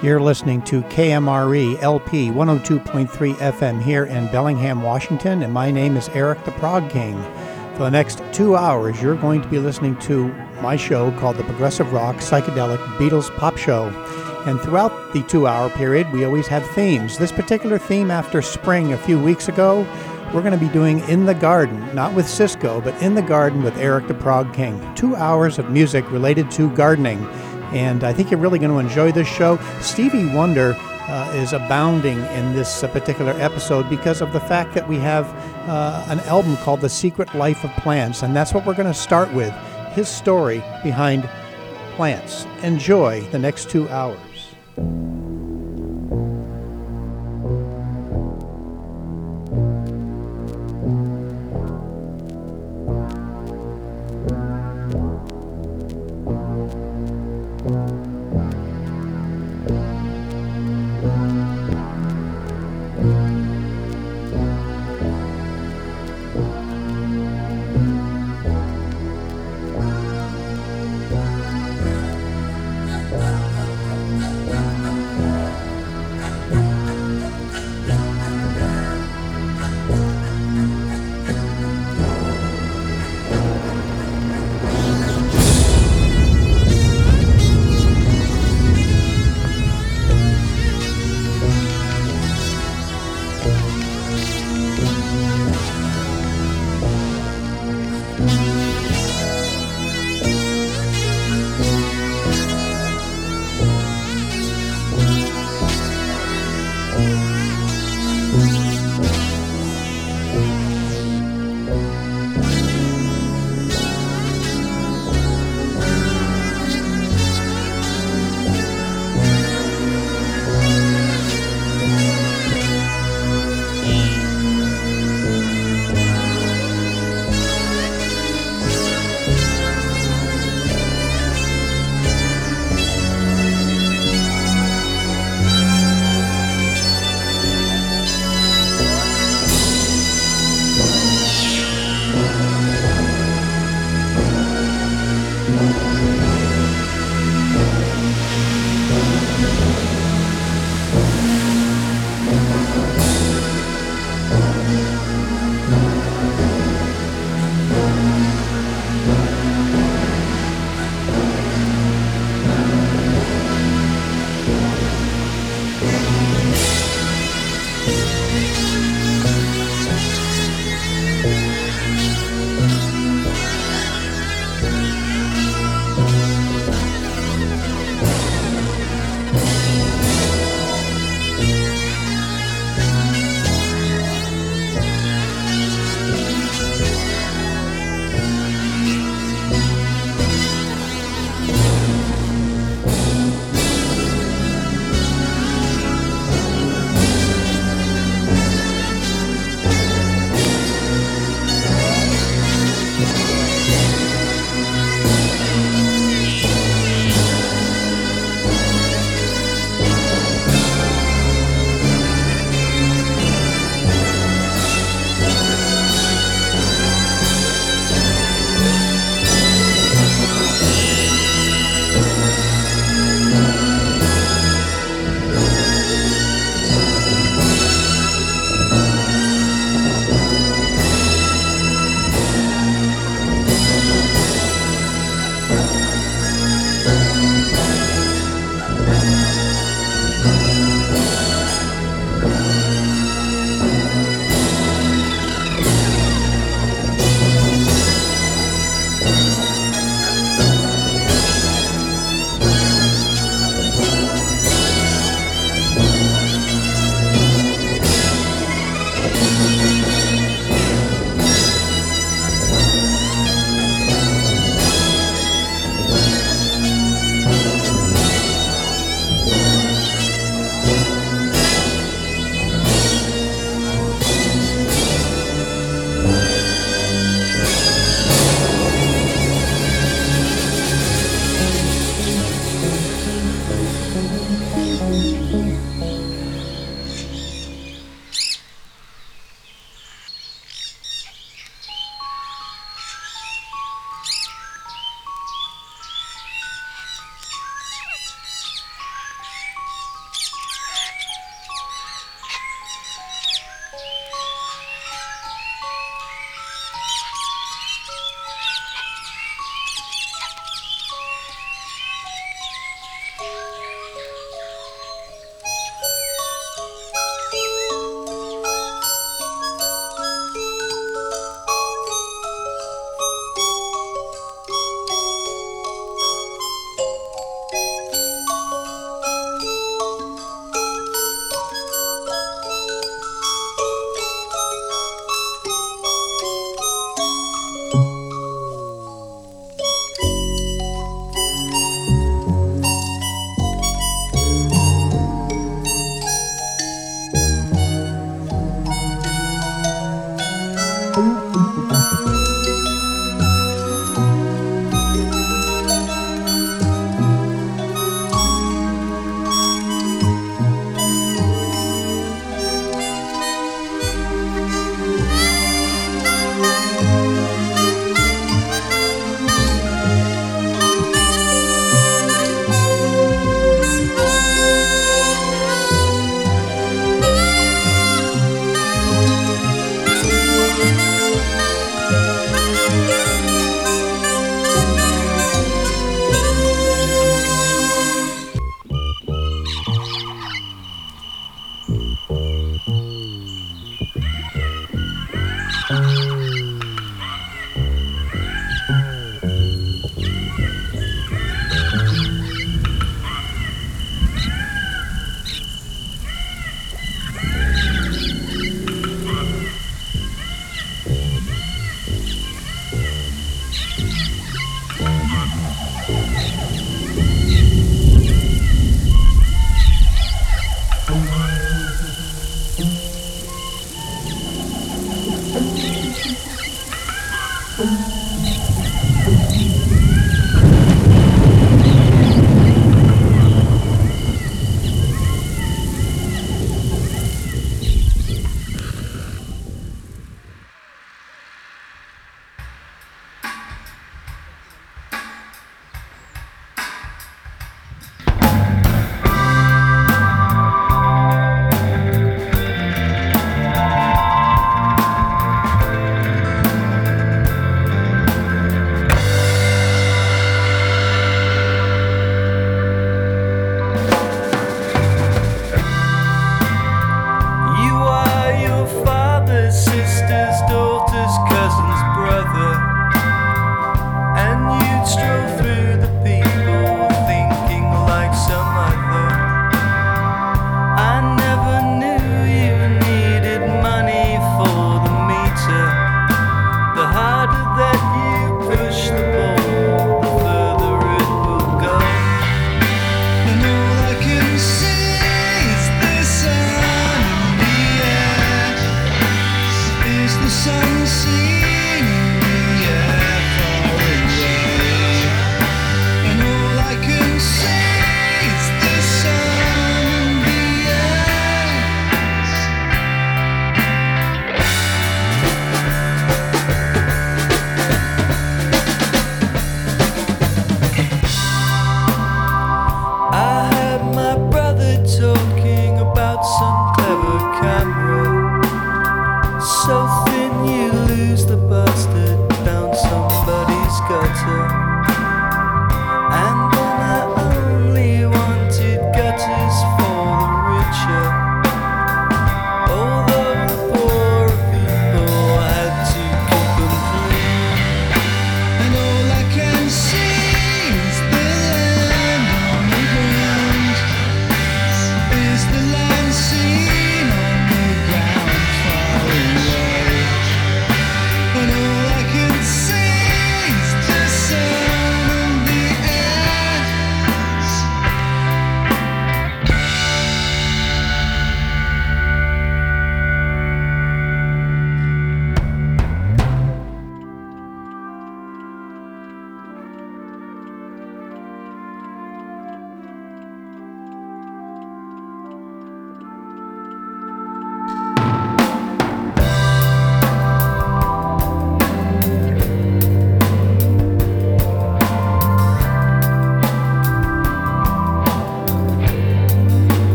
You're listening to KMRE LP 102.3 FM here in Bellingham, Washington, and my name is Erik the Prog King. For the next two hours, you're going to be listening to my show called the Progressive Rock Psychedelic Beatles Pop Show. And throughout the two hour period, we always have themes. This particular theme after spring a few weeks ago, we're going to be doing In the Garden, not with Cisco, but In the Garden with Erik the Prog King. Two hours of music related to gardening. And I think you're really going to enjoy this show. Stevie Wonder uh, is abounding in this uh, particular episode because of the fact that we have uh, an album called The Secret Life of Plants. And that's what we're going to start with his story behind plants. Enjoy the next two hours.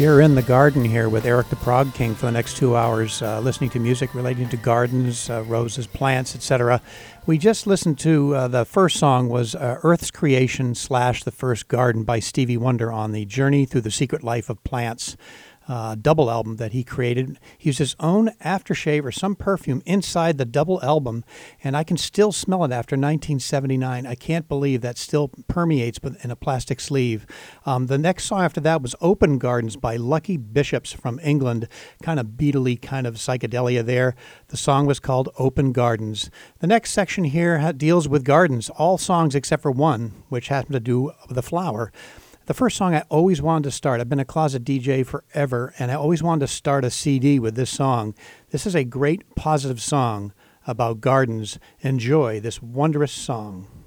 You're in the garden here with Erik the Prog King for the next two hours, uh, listening to music relating to gardens, uh, roses, plants, etc. We just listened to uh, the first song was uh, Earth's Creation slash The First Garden by Stevie Wonder on the Journey Through the Secret Life of Plants uh, double album that he created. He used his own aftershave or some perfume inside the double album, and I can still smell it after 1979. I can't believe that still permeates in a plastic sleeve. Um, the next song after that was Open Gardens by Lucky Bishops from England, kind of beatly kind of psychedelia there. The song was called Open Gardens. The next section here deals with gardens, all songs except for one, which happened to do with a flower the first song I always wanted to start. I've been a closet DJ forever, and I always wanted to start a CD with this song. This is a great positive song about gardens. Enjoy this wondrous song.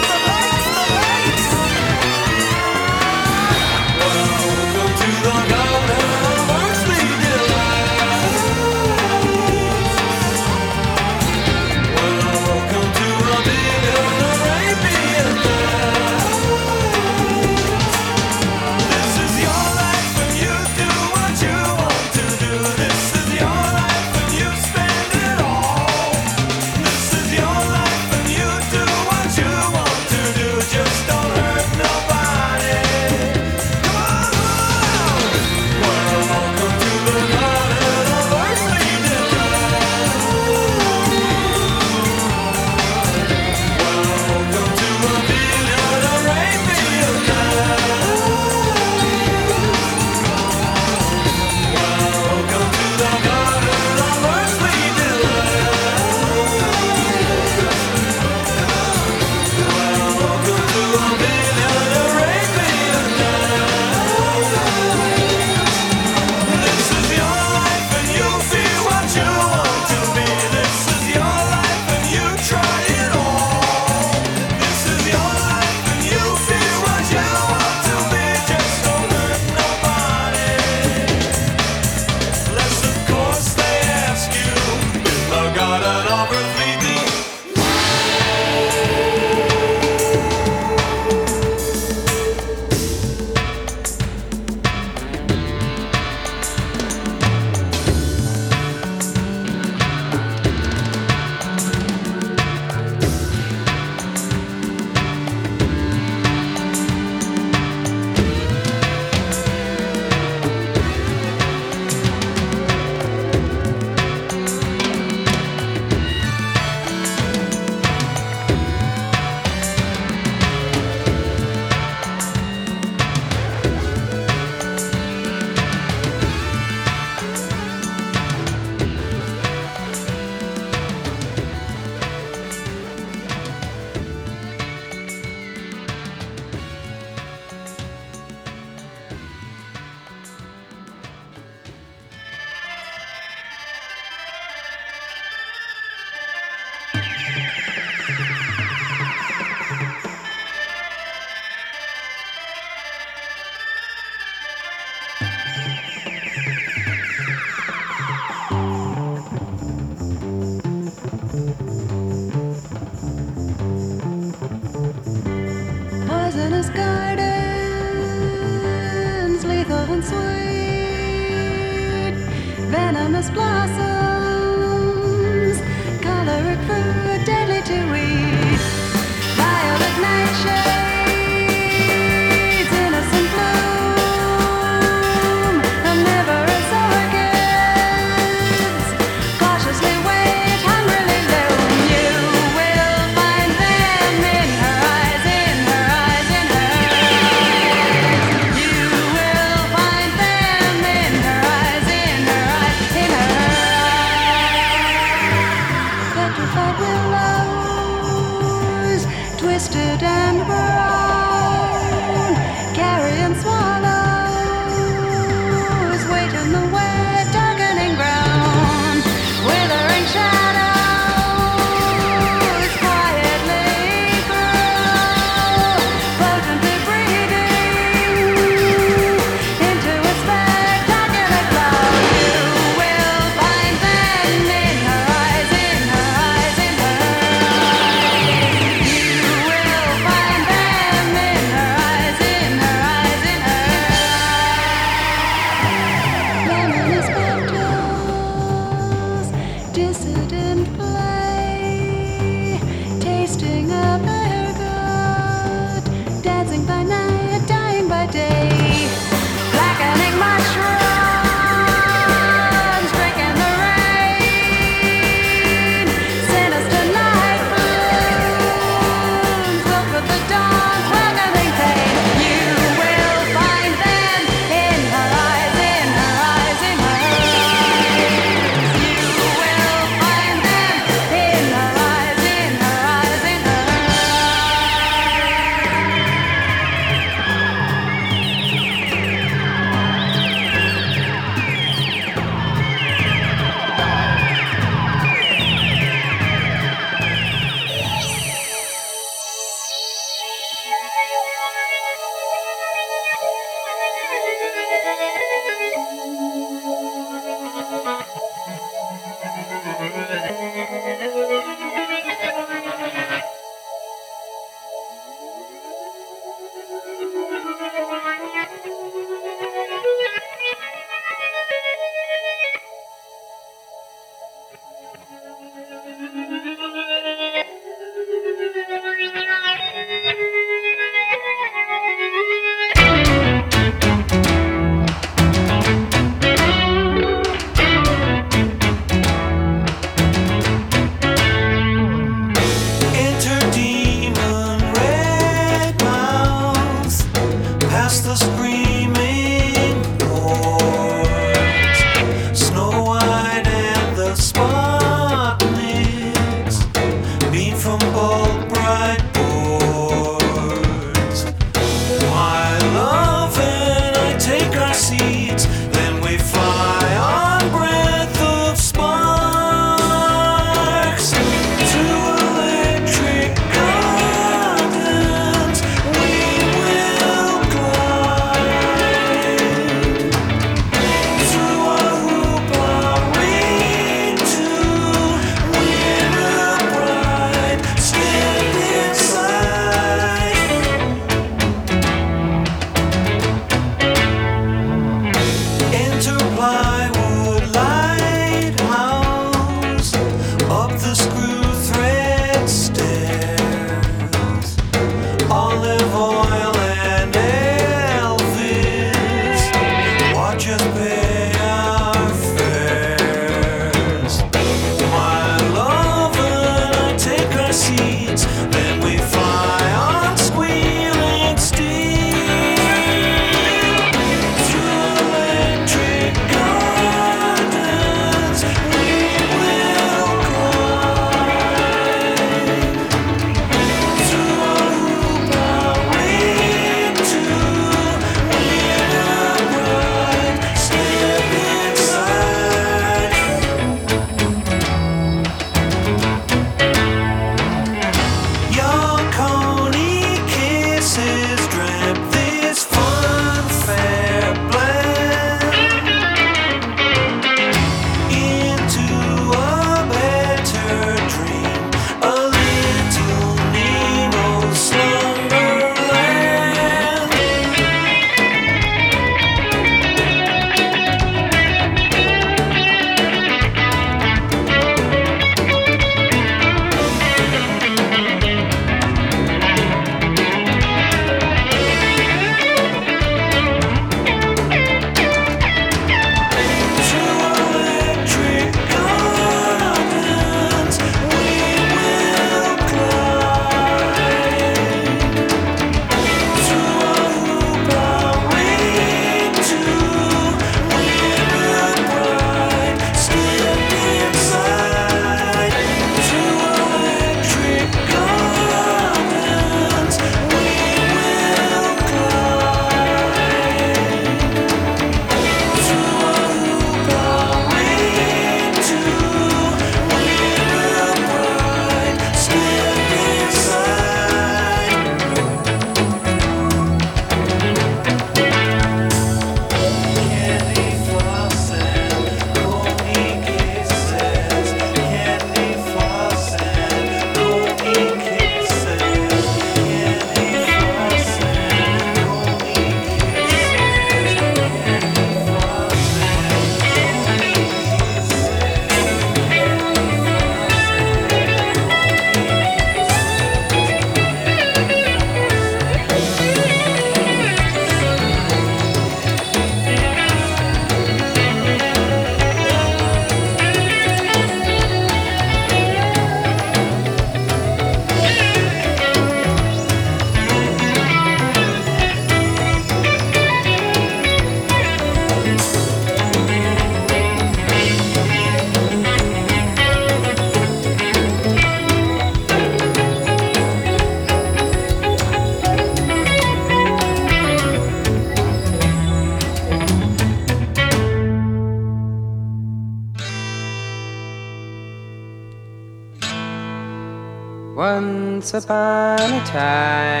Upon a time,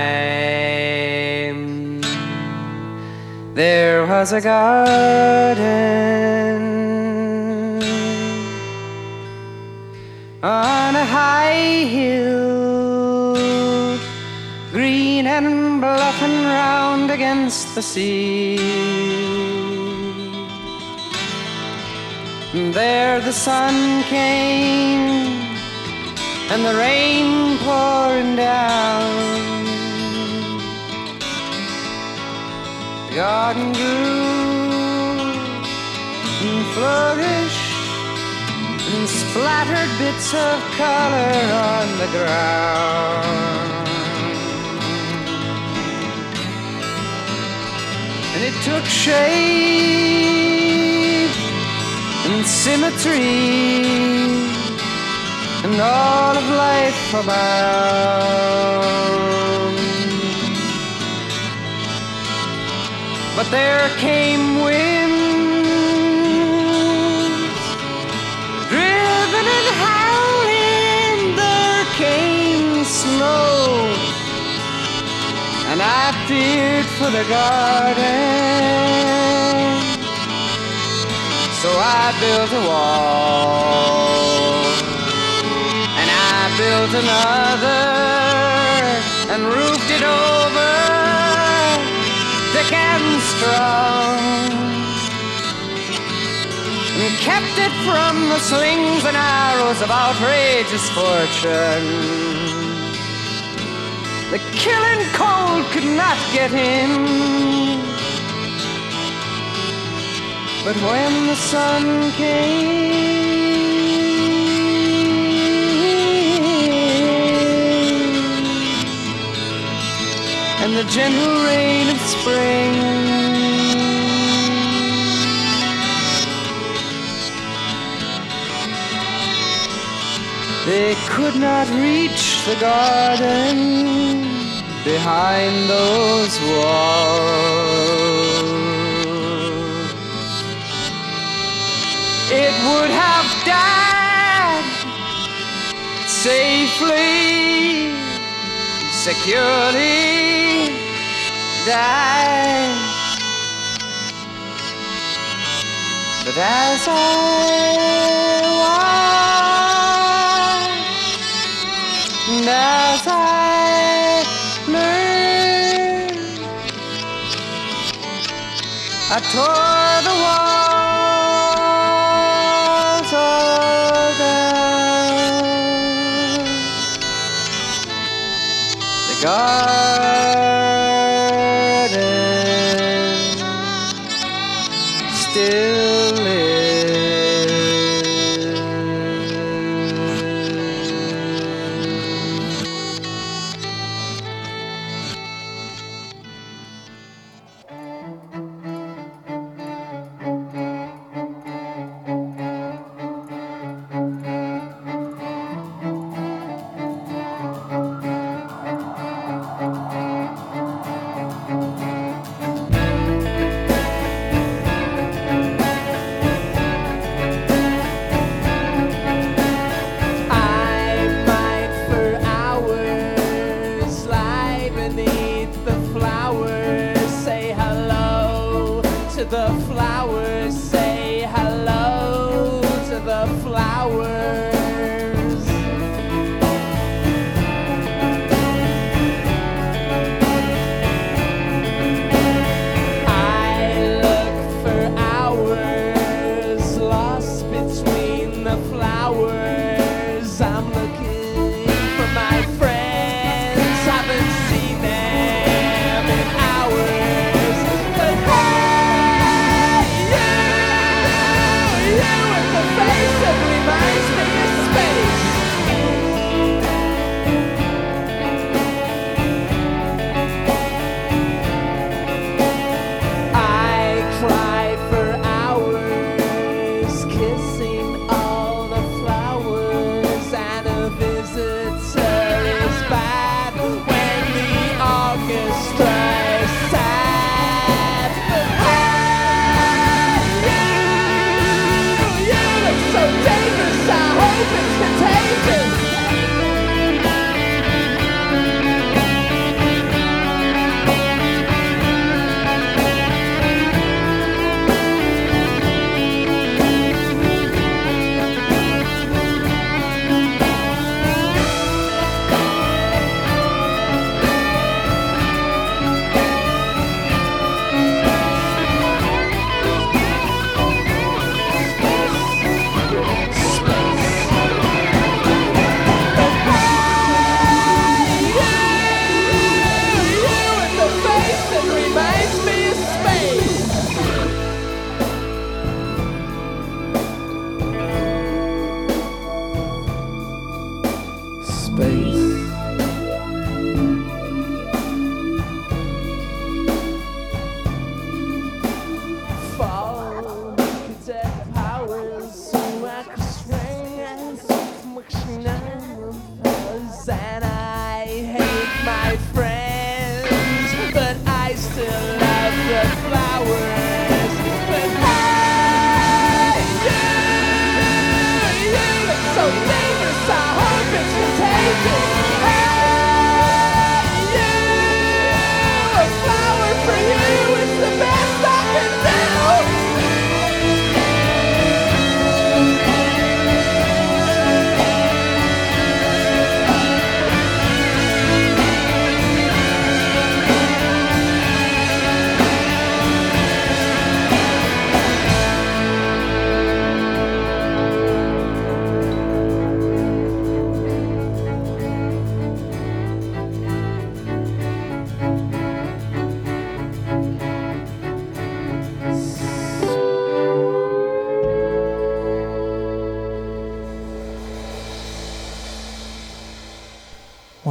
there was a garden on a high hill, green and bluff and round against the sea. There the sun came and the rain pouring down. Garden grew and flourished and splattered bits of color on the ground. And it took shape and symmetry and all of life abound. But there came winds, driven and howling. There came snow, and I feared for the garden. So I built a wall, built another, and roofed it over, thick and strong, and kept it from the slings and arrows of outrageous fortune. The killing cold could not get in. But when the sun came and the gentle rain of spring they could not reach the garden behind those walls. it would have died safely, securely died. But as I watched, and as I learned, I tore the walls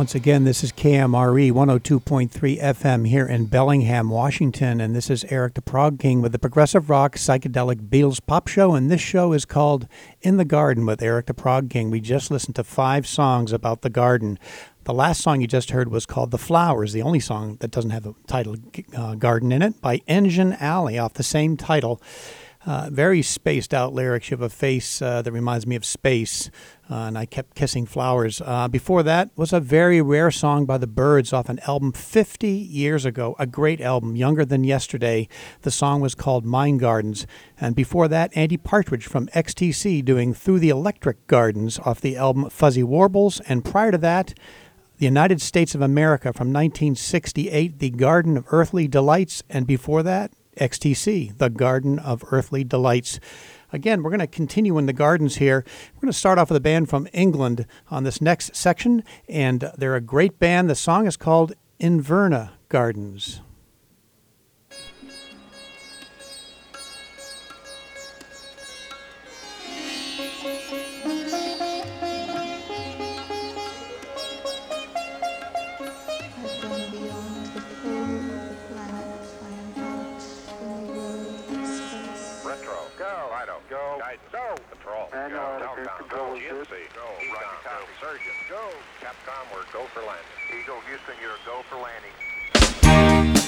Once again, this is KMRE 102.3 FM here in Bellingham, Washington, and this is Erik the Prog King with the progressive rock psychedelic Beatles pop show, and this show is called In the Garden with Erik the Prog King. We just listened to five songs about the garden. The last song you just heard was called The Flowers, the only song that doesn't have the title uh, garden in it, by Engine Alley off the same title. Uh, very spaced out lyrics. You have a face uh, that reminds me of space, uh, and I kept kissing flowers. Uh, before that was a very rare song by the Byrds off an album 50 years ago, a great album, Younger Than Yesterday. The song was called Mind Gardens. And before that, Andy Partridge from XTC doing Through the Electric Gardens off the album Fuzzy Warbles. And prior to that, the United States of America from 1968, The Garden of Earthly Delights. And before that, XTC, The Garden of Earthly Delights. Again, we're going to continue in the gardens here. We're going to start off with a band from England on this next section, and they're a great band. The song is called Inverna Gardens. Surgeon. Go. Capcom. We're go for landing. Eagle Houston, you're go for landing.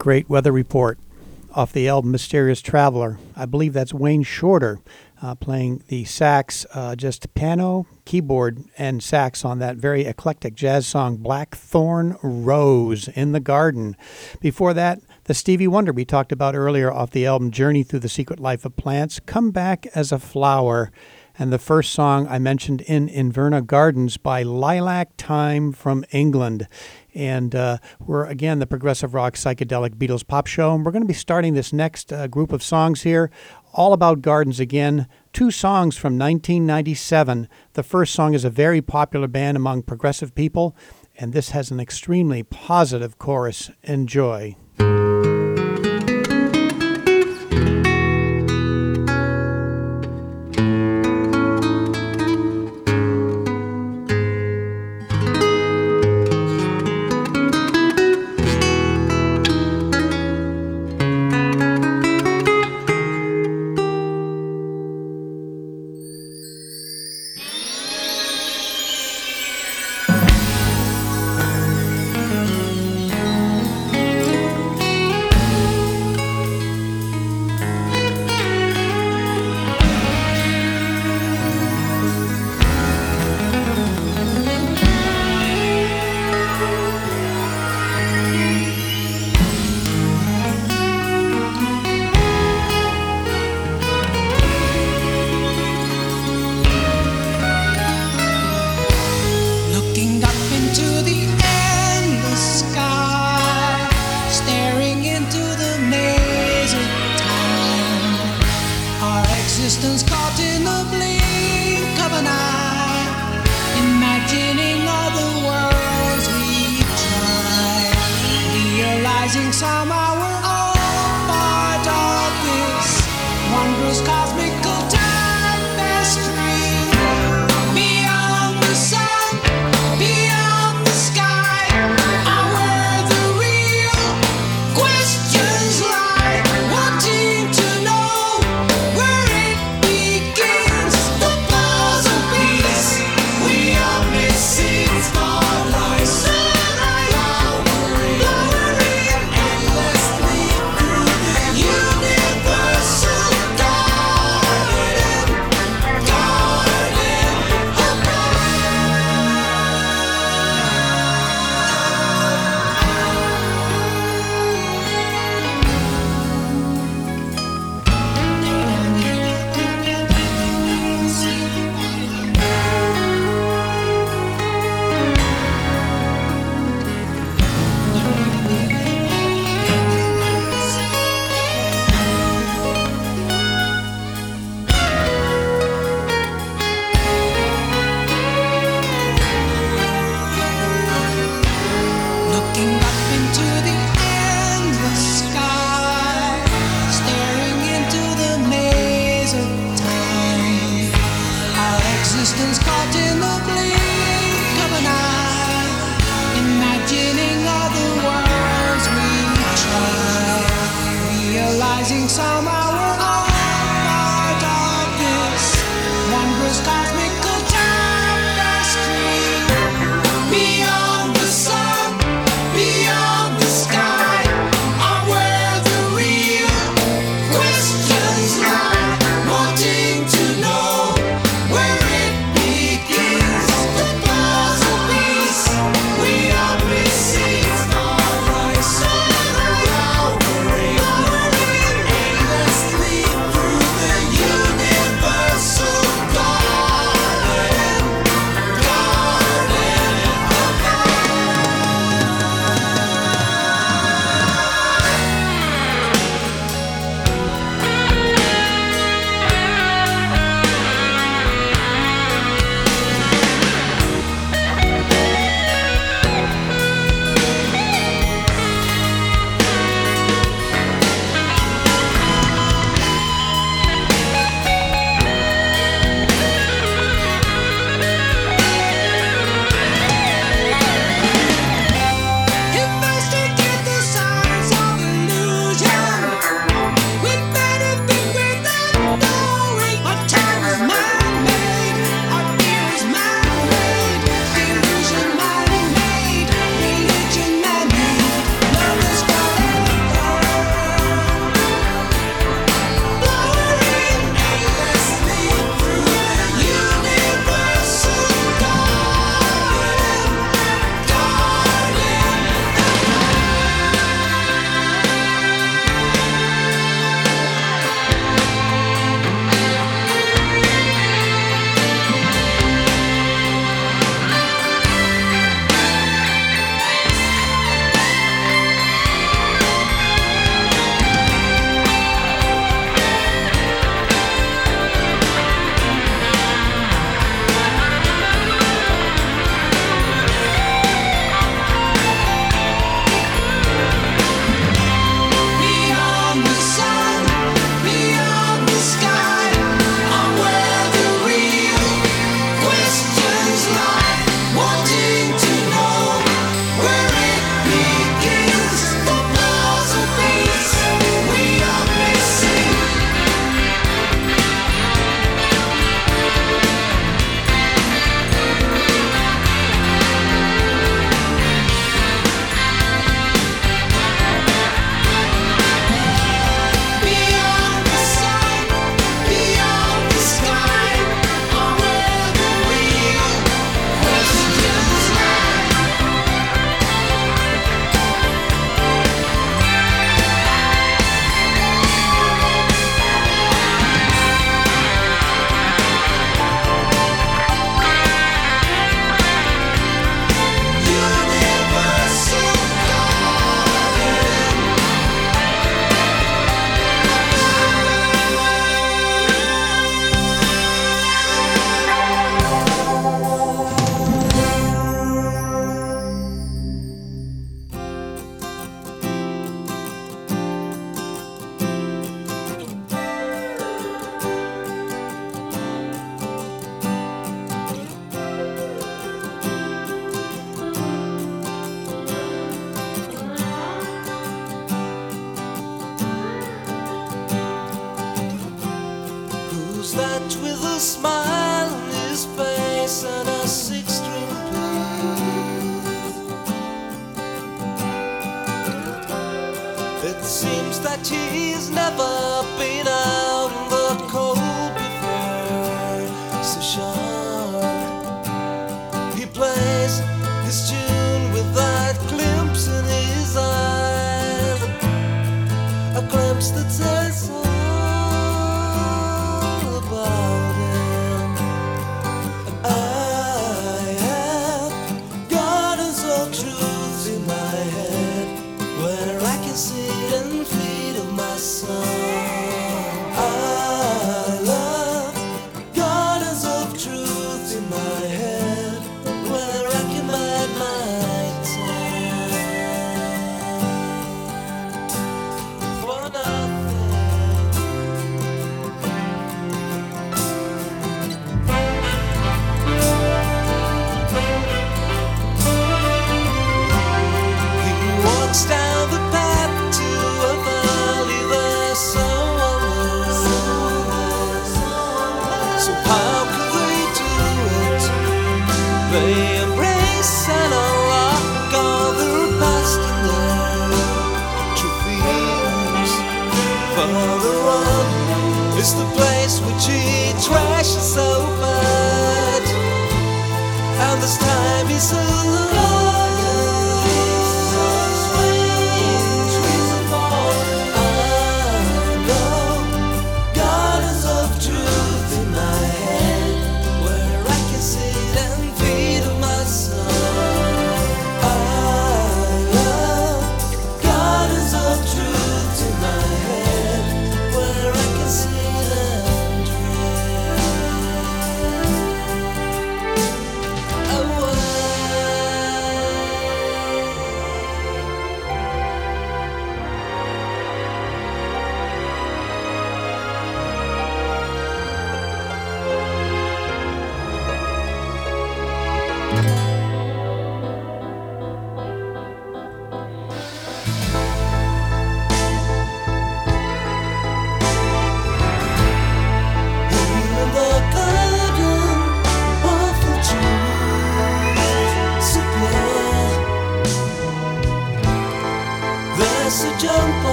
Great Weather Report off the album Mysterious Traveler. I believe that's Wayne Shorter uh, playing the sax, uh, just piano, keyboard, and sax on that very eclectic jazz song Blackthorn Rose in the Garden. Before that, the Stevie Wonder we talked about earlier off the album Journey Through the Secret Life of Plants, Come Back as a Flower. And the first song I mentioned in Inverna Gardens by Lilac Time from England. And uh, we're again the progressive rock psychedelic Beatles pop show. And we're going to be starting this next uh, group of songs here, all about gardens again. Two songs from 1997. The first song is a very popular band among progressive people, and this has an extremely positive chorus. Enjoy.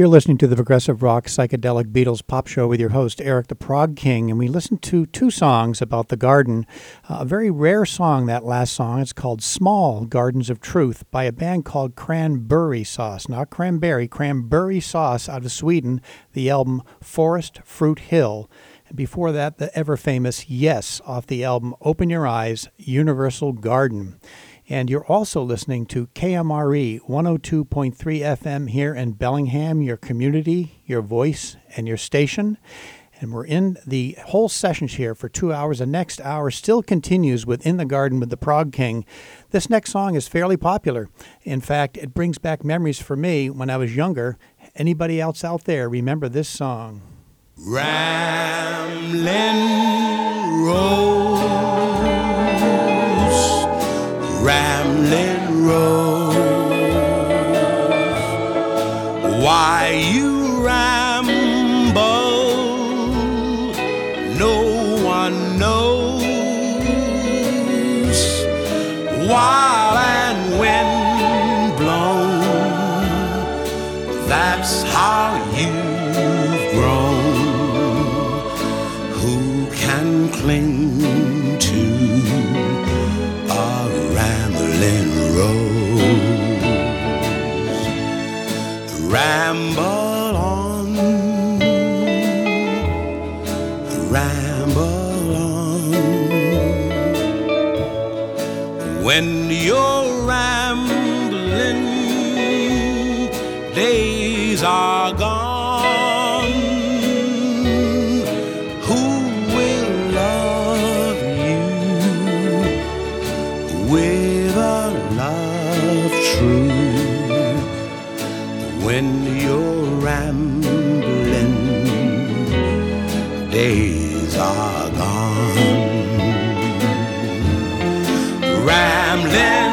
You're listening to the Progressive Rock Psychedelic Beatles Pop Show with your host, Erik the Prog King, and we listened to two songs about the garden. Uh, a very rare song, that last song. It's called Small Gardens of Truth by a band called Cranbury Sauce. Not cranberry, Cranbury Sauce out of Sweden, the album Forest Fruit Hill. And before that, the ever famous Yes off the album Open Your Eyes, Universal Garden. And you're also listening to KMRE 102.3 FM here in Bellingham, your community, your voice, and your station. And we're in the whole sessions here for two hours. The next hour still continues within the garden with the Prog King. This next song is fairly popular. In fact, it brings back memories for me when I was younger. Anybody else out there remember this song? Ramblin' Rose, Ramblin' Rose, why you ramble? No one knows. While ramble on, ramble on. When you're days are gone. Rambling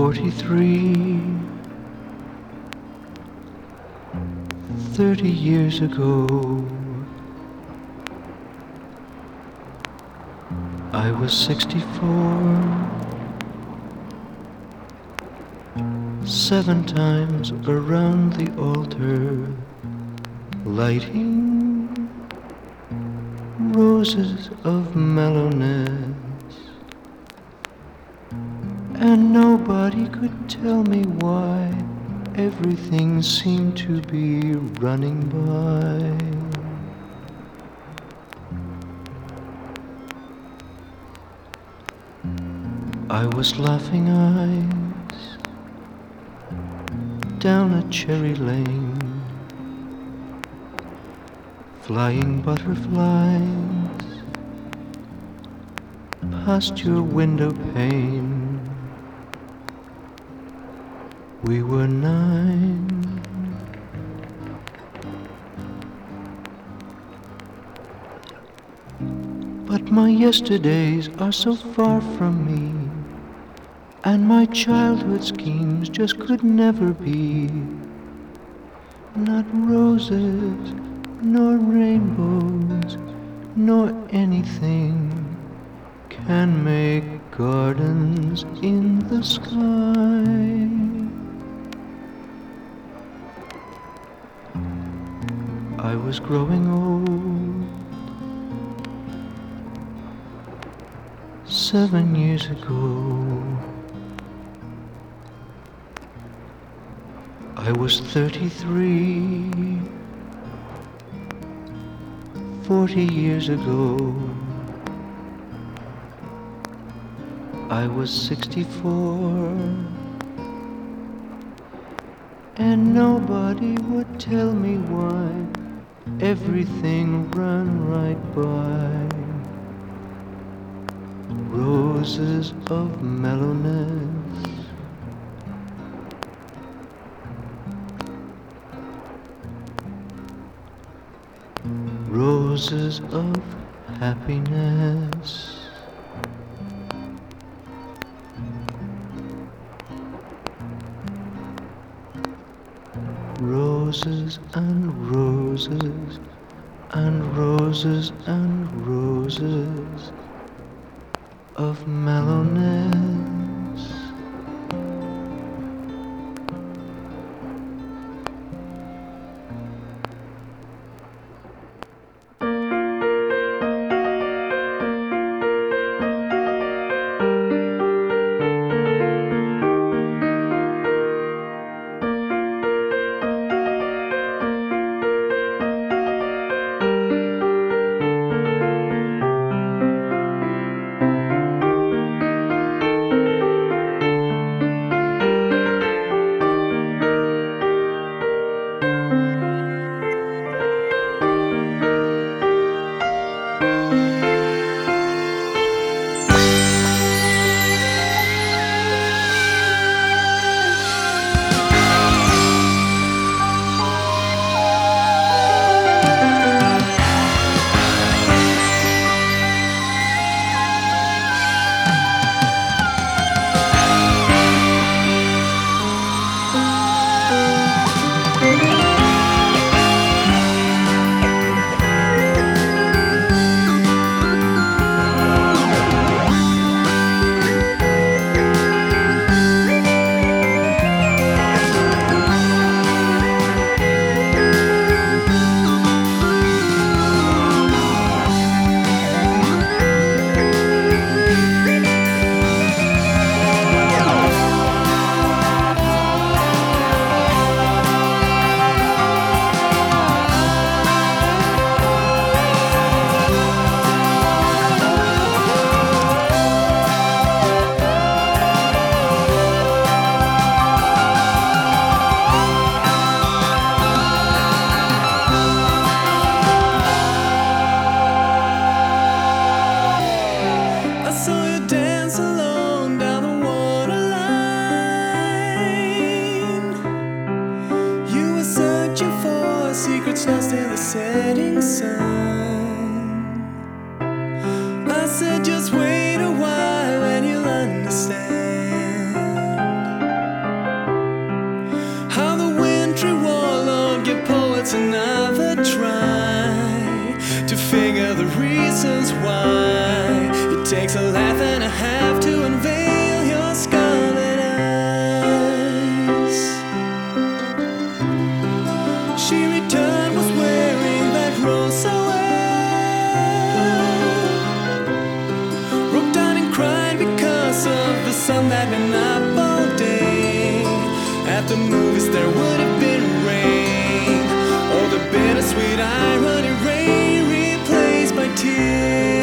43 30 years ago. I was 64 seven times around the altar, lighting roses of mellowness. And nobody could tell me why everything seemed to be running by. I was laughing eyes down a cherry lane, flying butterflies past your window pane. We were nine. But my yesterdays are so far from me, and my childhood schemes just could never be. Not roses, nor rainbows, nor anything can make gardens in the sky. I was growing old seven years ago. I was 33 40 years ago. I was 64 and nobody would tell me why everything run right by. Roses of mellowness. Roses of happiness. Roses and roses roses and roses and up all day. At the movies, there would have been rain. Oh, the bittersweet irony rain replaced by tears.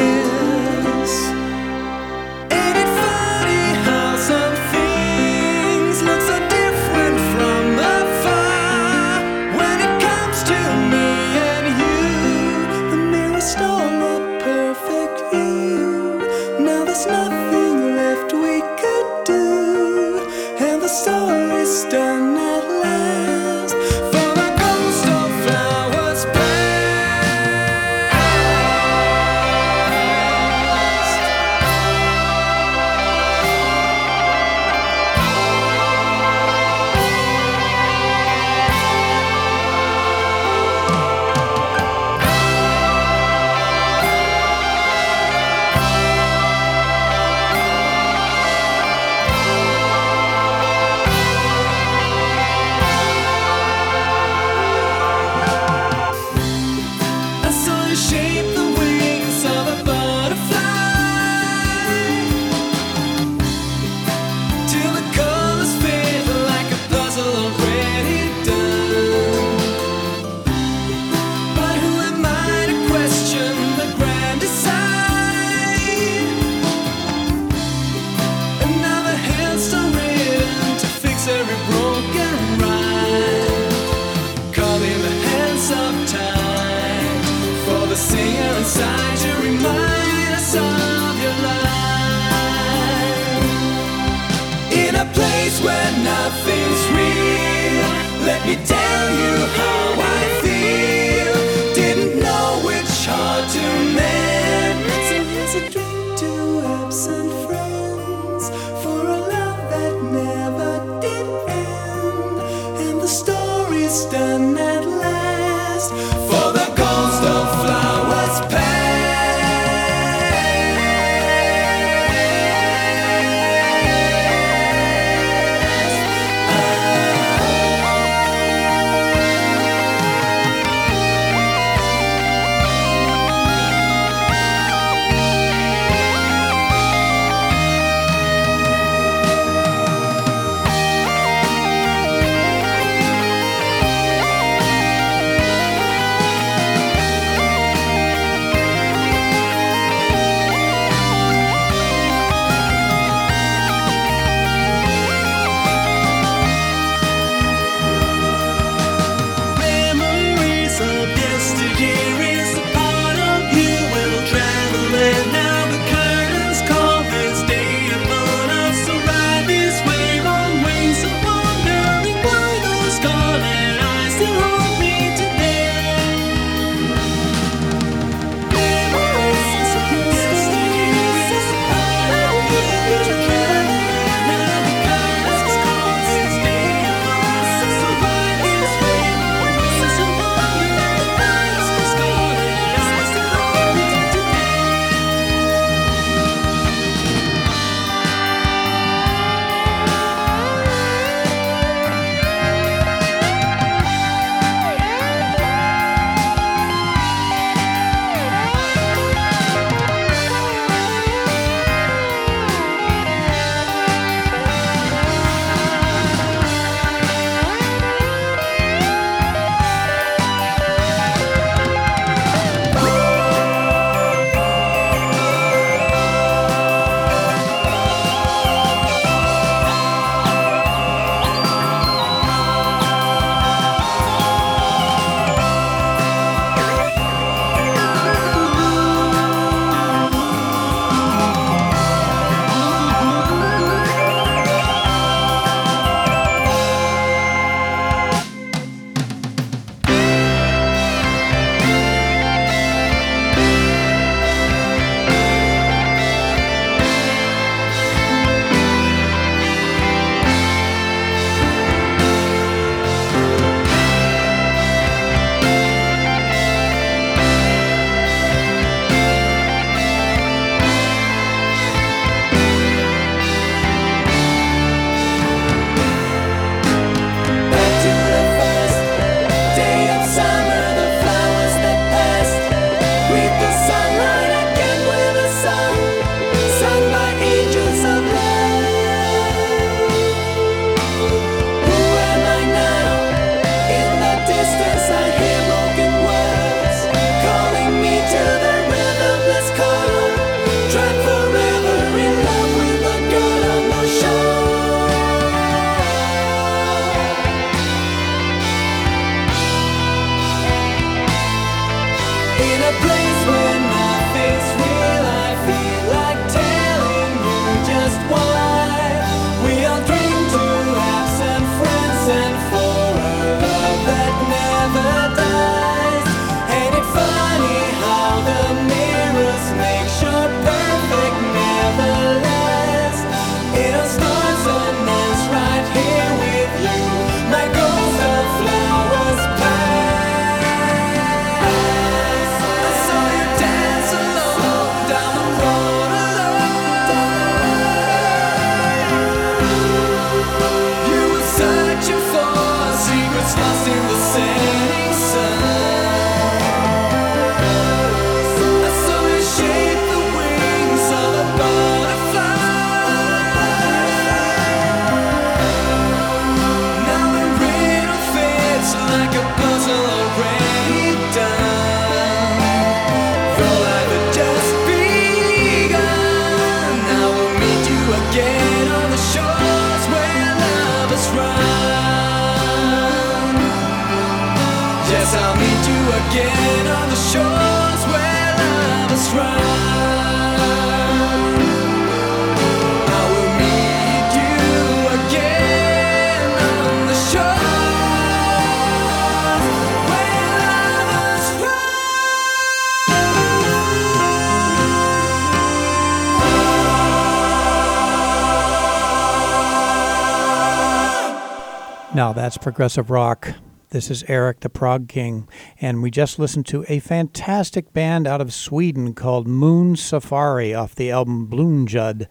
Now that's progressive rock. This is Erik the Prog King, and we just listened to a fantastic band out of Sweden called Moon Safari off the album Blomljud.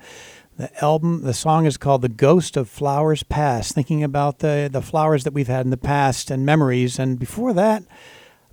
The album, the song is called "The Ghost of Flowers Past," thinking about the the flowers that we've had in the past and memories. And before that,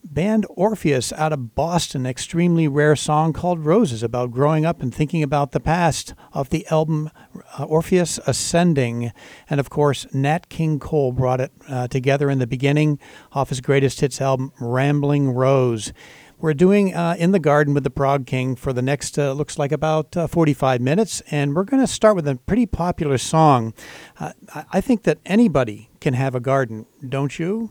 band Orpheus out of Boston, extremely rare song called Roses about growing up and thinking about the past off the album uh, Orpheus Ascending. And of course, Nat King Cole brought it uh, together in the beginning off his greatest hits album, Rambling Rose. We're doing uh, In the Garden with the Prog King for the next, uh, looks like about uh, 45 minutes. And we're going to start with a pretty popular song. Uh, I I think that anybody can have a garden, don't you?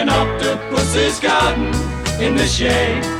an octopus's garden in the shade.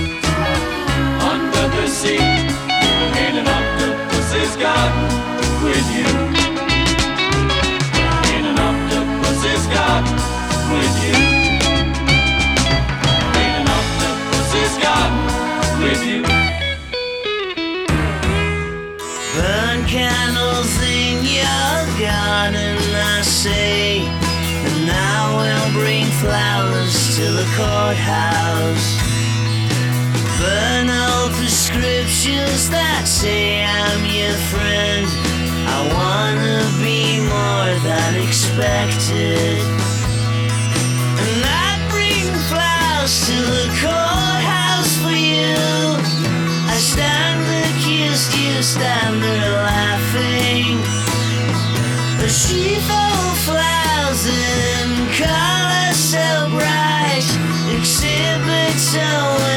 sea in an octopus's garden with you. In an octopus's garden with you. In an octopus's garden with you. Burn candles in your garden, I say, and I will bring flowers to the courthouse. Burn all prescriptions that say I'm your friend. I wanna be more than expected. And I bring flowers to the courthouse for you. I stand accused, you stand there laughing. The sheeple flowers in color so bright exhibits so.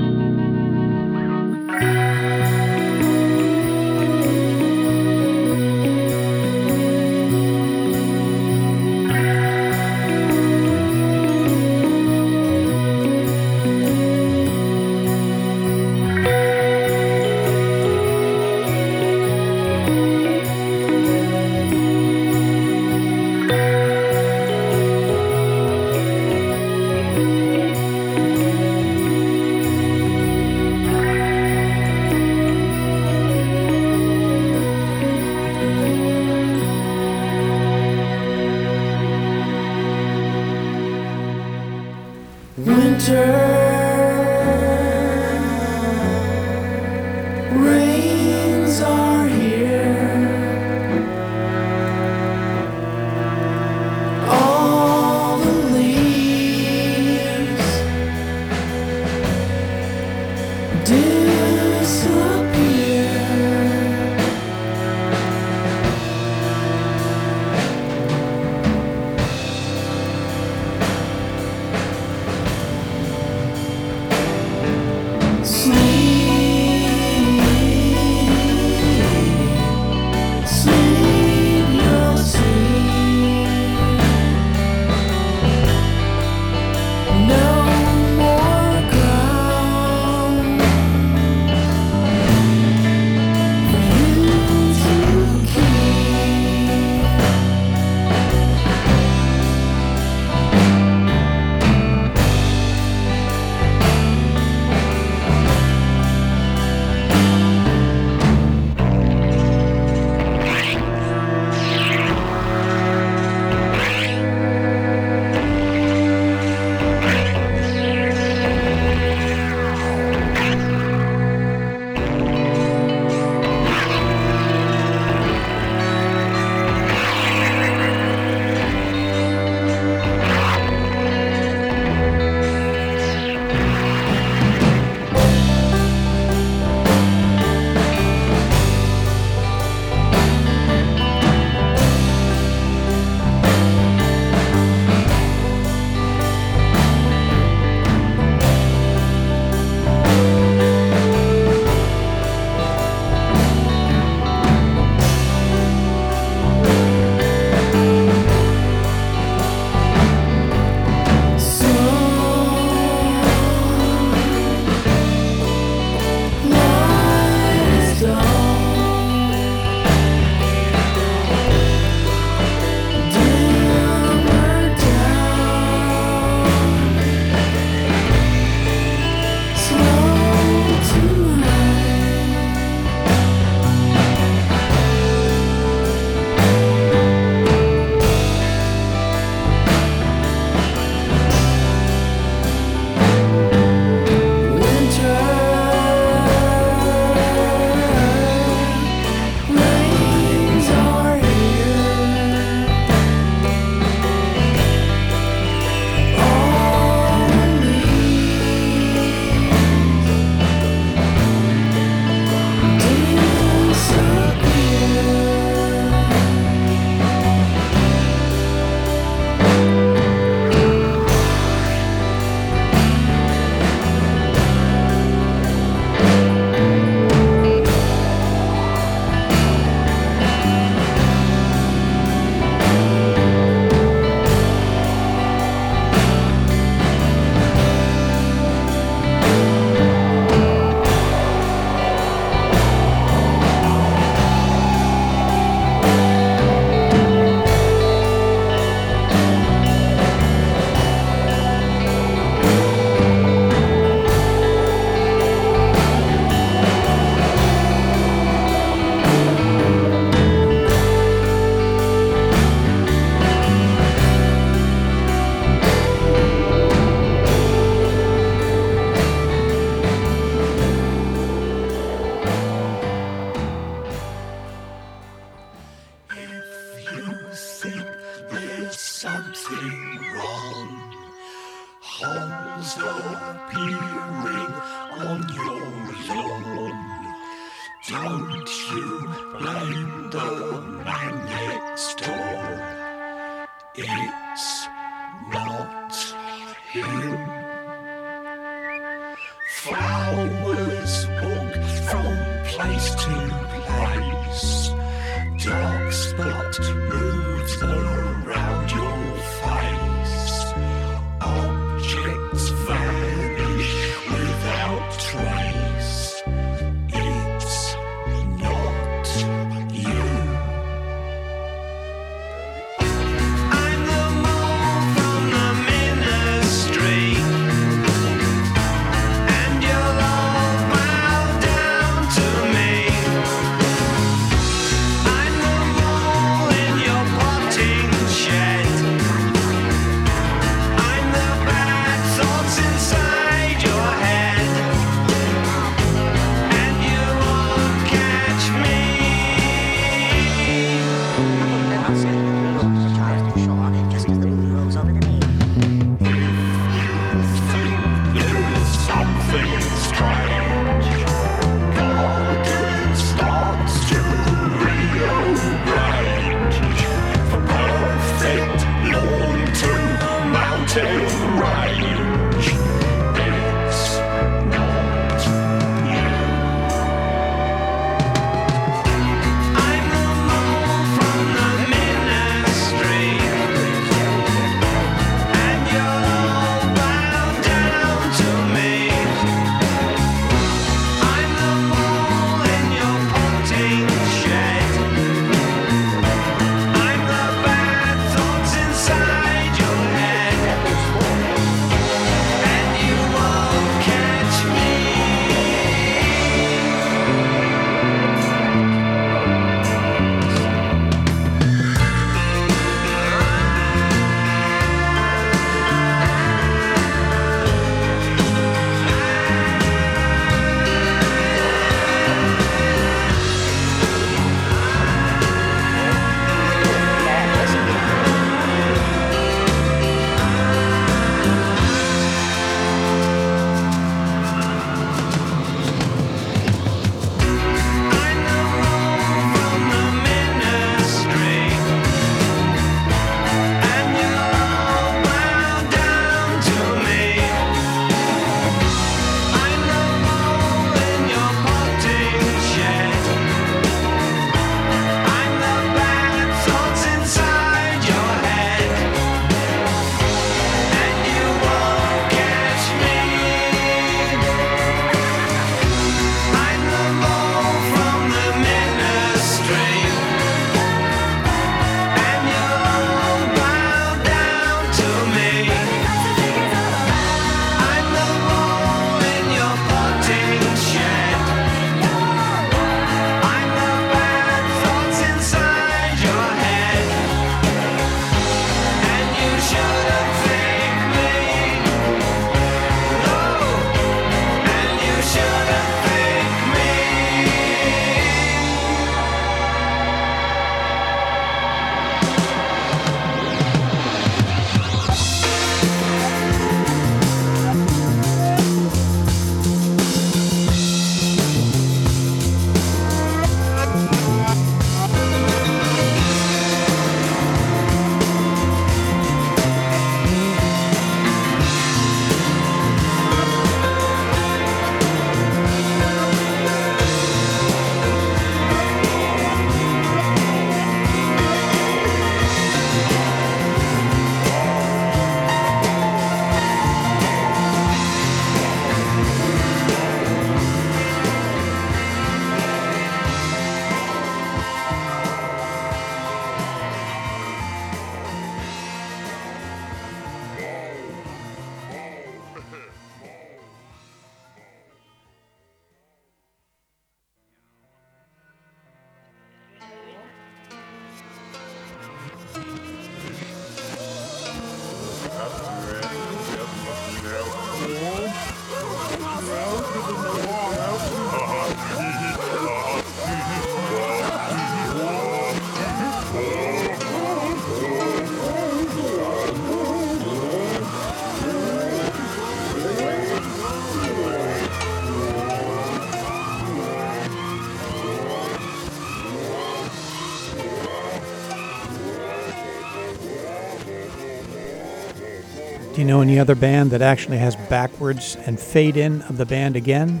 Know any other band that actually has backwards and fade in of the band again?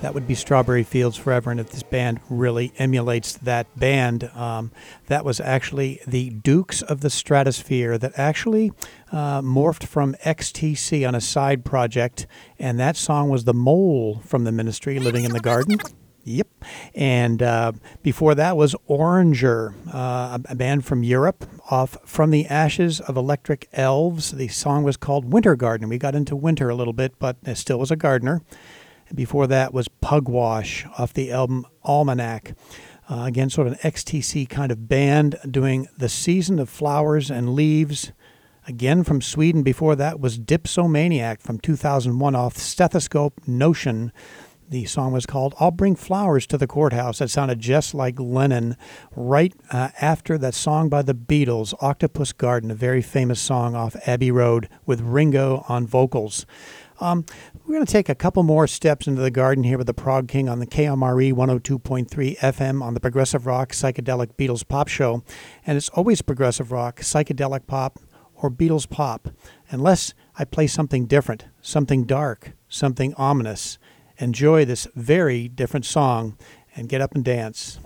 That would be Strawberry Fields Forever, and if this band really emulates that band, um, that was actually the Dukes of the Stratosphear that actually uh, morphed from XTC on a side project, and that song was The Mole from the Ministry, Living in the Garden. Yep. And uh, before that was Oranger, uh, a band from Europe, off From the Ashes of Electric Elves. The song was called Winter Garden. We got into winter a little bit, but it still was a gardener. And before that was Pugwash off the album Almanac. Uh, again, sort of an XTC kind of band doing The Season of Flowers and Leaves. Again from Sweden. Before that was Dipsomaniac from 2001 off Stethoscope Notion the song was called I'll Bring Flowers to the Courthouse. That sounded just like Lennon right uh, after that song by the Beatles, Octopus Garden, a very famous song off Abbey Road with Ringo on vocals. Um, we're going to take a couple more steps into the garden here with the Prog King on the KMRE 102.3 FM on the Progressive Rock Psychedelic Beatles Pop Show. And it's always progressive rock, psychedelic pop, or Beatles pop, unless I play something different, something dark, something ominous enjoy this very different song and get up and dance.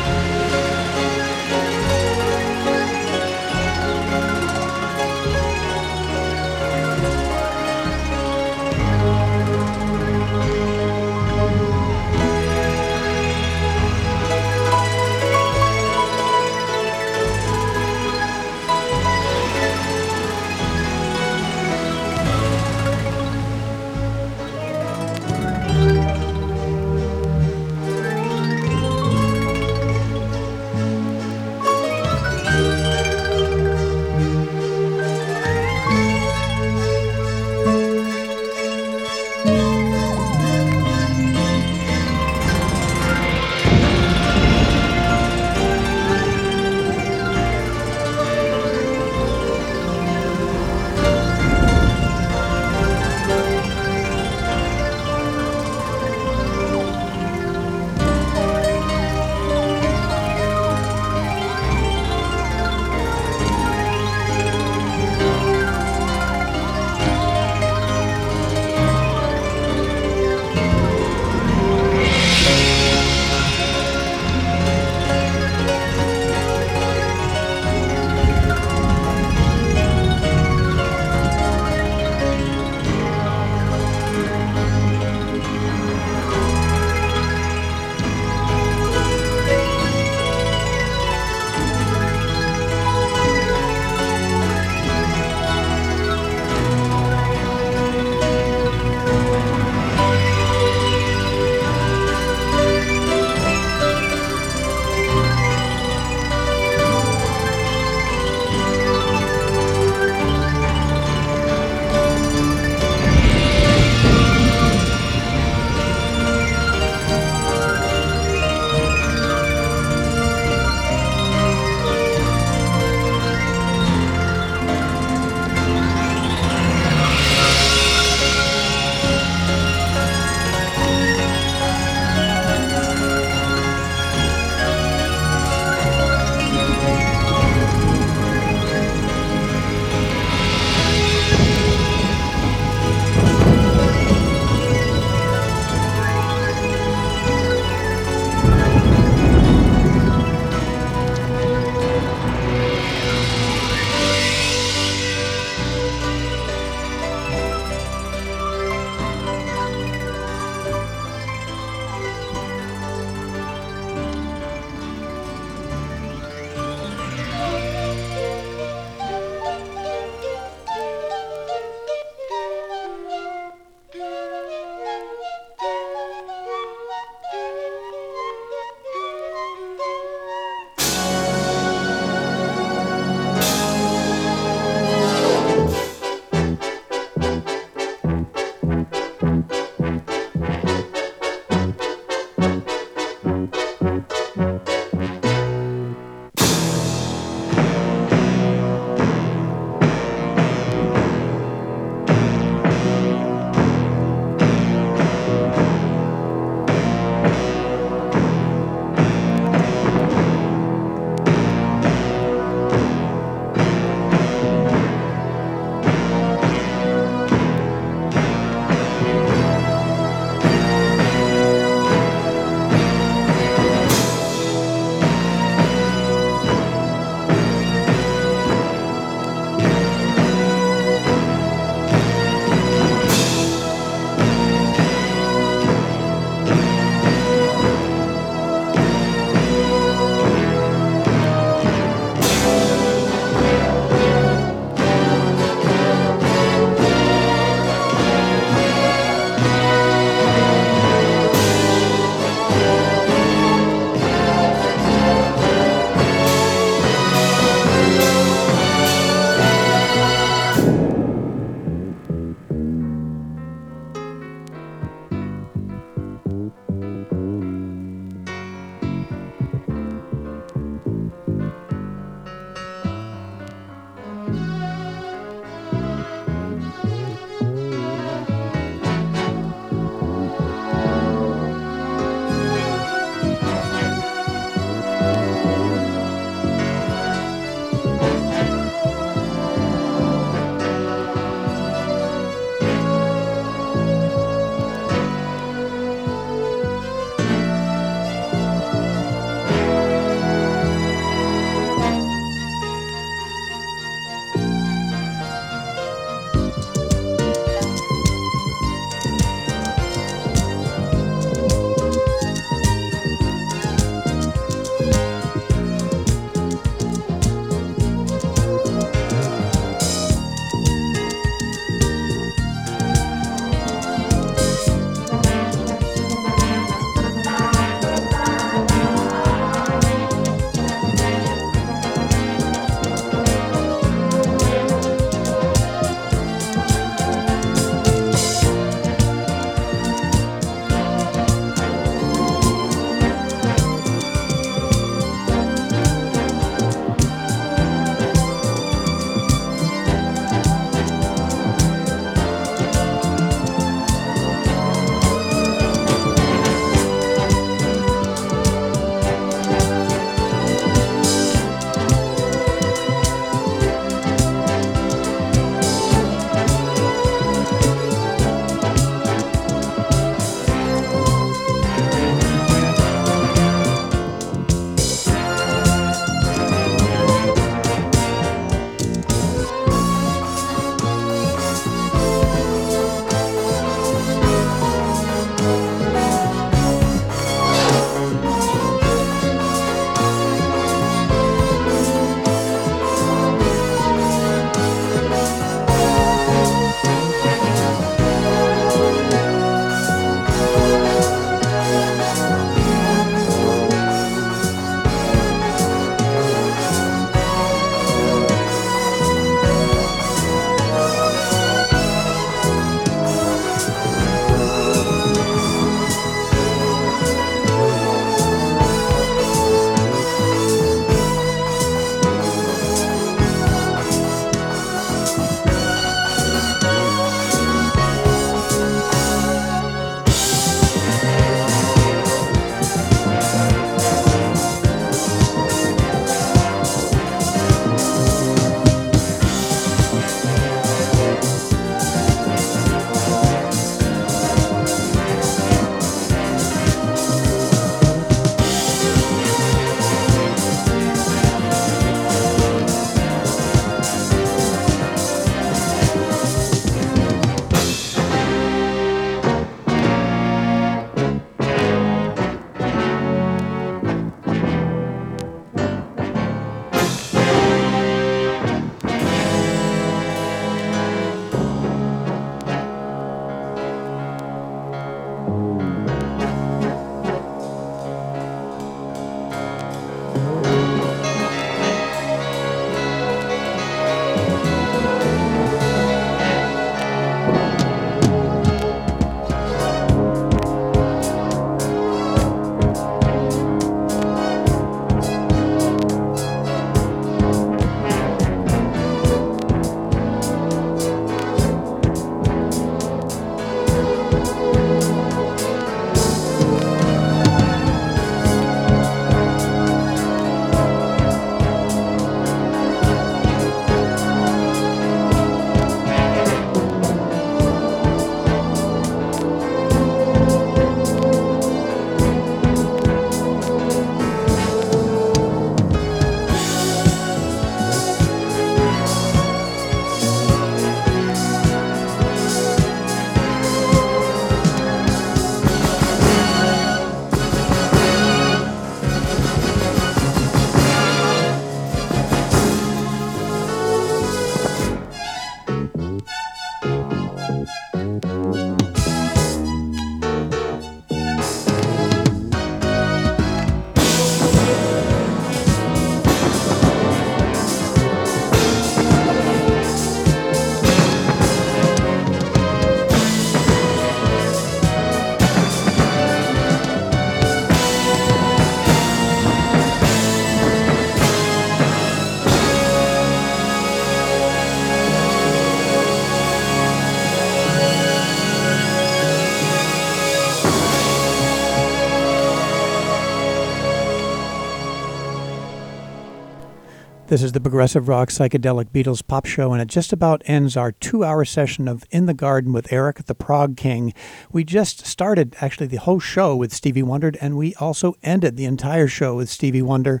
This is the Progressive Rock Psychedelic Beatles Pop Show, and it just about ends our two hour session of In the Garden with Erik the Prog King. We just started actually the whole show with Stevie Wonder, and we also ended the entire show with Stevie Wonder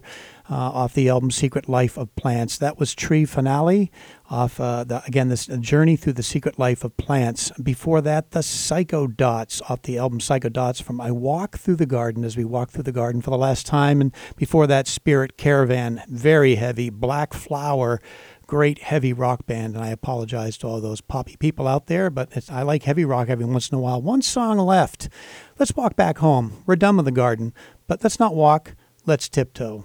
uh, off the album Secret Life of Plants. That was Tree Finale off, uh, the, again, this journey through the secret life of plants. Before that, the Psycho Dots off the album Psycho Dots from I Walk Through the Garden as we walk through the garden for the last time. And before that, Spirit Caravan, very heavy, Black Flower great heavy rock band, and I apologize to all those poppy people out there, but I like heavy rock every once in a while. One song left. Let's walk back home. We're done with the garden, but let's not walk. Let's tiptoe.